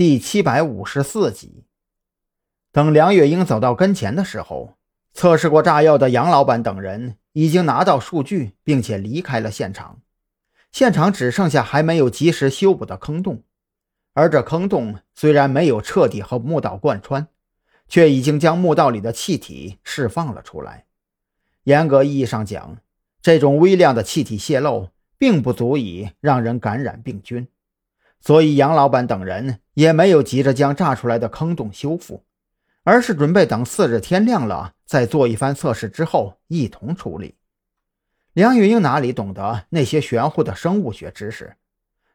第七百五十四集，等梁月英走到跟前的时候，测试过炸药的杨老板等人已经拿到数据，并且离开了现场。现场只剩下还没有及时修补的坑洞，而这坑洞虽然没有彻底和墓道贯穿，却已经将墓道里的气体释放了出来。严格意义上讲，这种微量的气体泄漏，并不足以让人感染病菌。所以，杨老板等人也没有急着将炸出来的坑洞修复，而是准备等次日天亮了再做一番测试之后一同处理。梁玉英哪里懂得那些玄乎的生物学知识？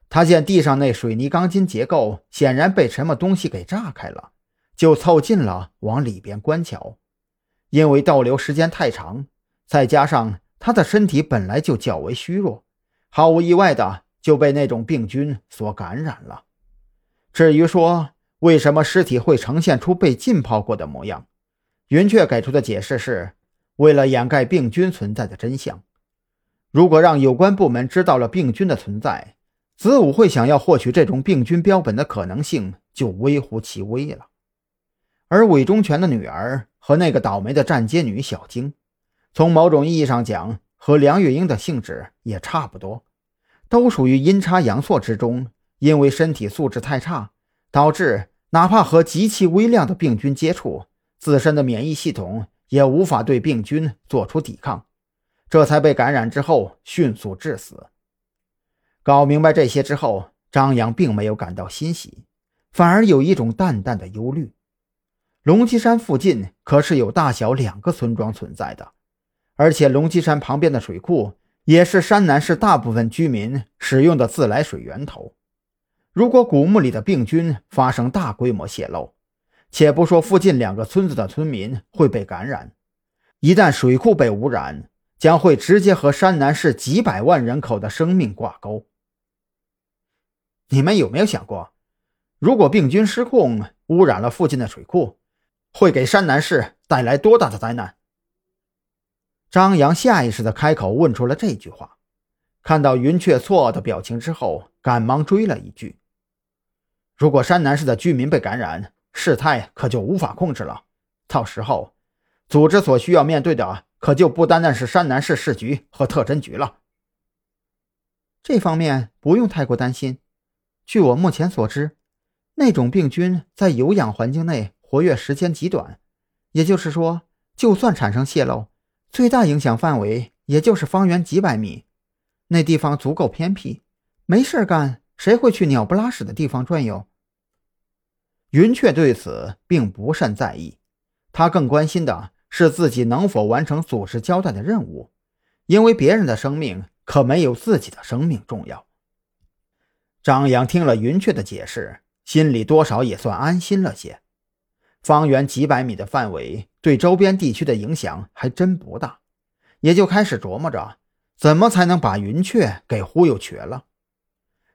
他见地上那水泥钢筋结构显然被什么东西给炸开了，就凑近了往里边观瞧。因为逗留时间太长，再加上他的身体本来就较为虚弱，毫无意外的。就被那种病菌所感染了。至于说为什么尸体会呈现出被浸泡过的模样，云雀给出的解释是为了掩盖病菌存在的真相。如果让有关部门知道了病菌的存在，子午会想要获取这种病菌标本的可能性就微乎其微了。而韦忠全的女儿和那个倒霉的站街女小晶，从某种意义上讲，和梁月英的性质也差不多。都属于阴差阳错之中，因为身体素质太差，导致哪怕和极其微量的病菌接触，自身的免疫系统也无法对病菌做出抵抗，这才被感染之后迅速致死。搞明白这些之后，张扬并没有感到欣喜，反而有一种淡淡的忧虑。龙脊山附近可是有大小两个村庄存在的，而且龙脊山旁边的水库。也是山南市大部分居民使用的自来水源头。如果古墓里的病菌发生大规模泄漏，且不说附近两个村子的村民会被感染，一旦水库被污染，将会直接和山南市几百万人口的生命挂钩。你们有没有想过，如果病菌失控污染了附近的水库，会给山南市带来多大的灾难？张扬下意识地开口问出了这句话，看到云雀错愕的表情之后，赶忙追了一句：“如果山南市的居民被感染，事态可就无法控制了。到时候，组织所需要面对的可就不单单是山南市市局和特侦局了。这方面不用太过担心。据我目前所知，那种病菌在有氧环境内活跃时间极短，也就是说，就算产生泄漏。”最大影响范围也就是方圆几百米，那地方足够偏僻，没事干，谁会去鸟不拉屎的地方转悠？云雀对此并不甚在意，他更关心的是自己能否完成组织交代的任务，因为别人的生命可没有自己的生命重要。张扬听了云雀的解释，心里多少也算安心了些。方圆几百米的范围对周边地区的影响还真不大，也就开始琢磨着怎么才能把云雀给忽悠瘸了。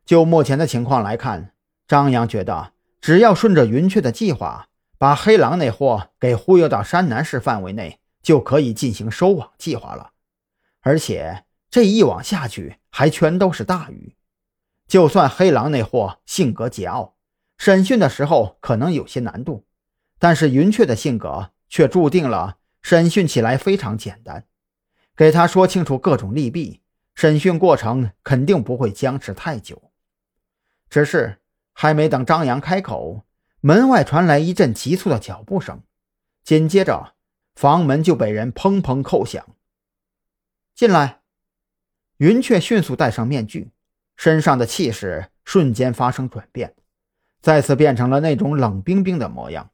就目前的情况来看，张扬觉得只要顺着云雀的计划，把黑狼那货给忽悠到山南市范围内，就可以进行收网计划了。而且这一网下去，还全都是大鱼。就算黑狼那货性格桀骜，审讯的时候可能有些难度。但是云雀的性格却注定了审讯起来非常简单，给他说清楚各种利弊，审讯过程肯定不会僵持太久。只是还没等张扬开口，门外传来一阵急促的脚步声，紧接着房门就被人砰砰叩响。进来，云雀迅速戴上面具，身上的气势瞬间发生转变，再次变成了那种冷冰冰的模样。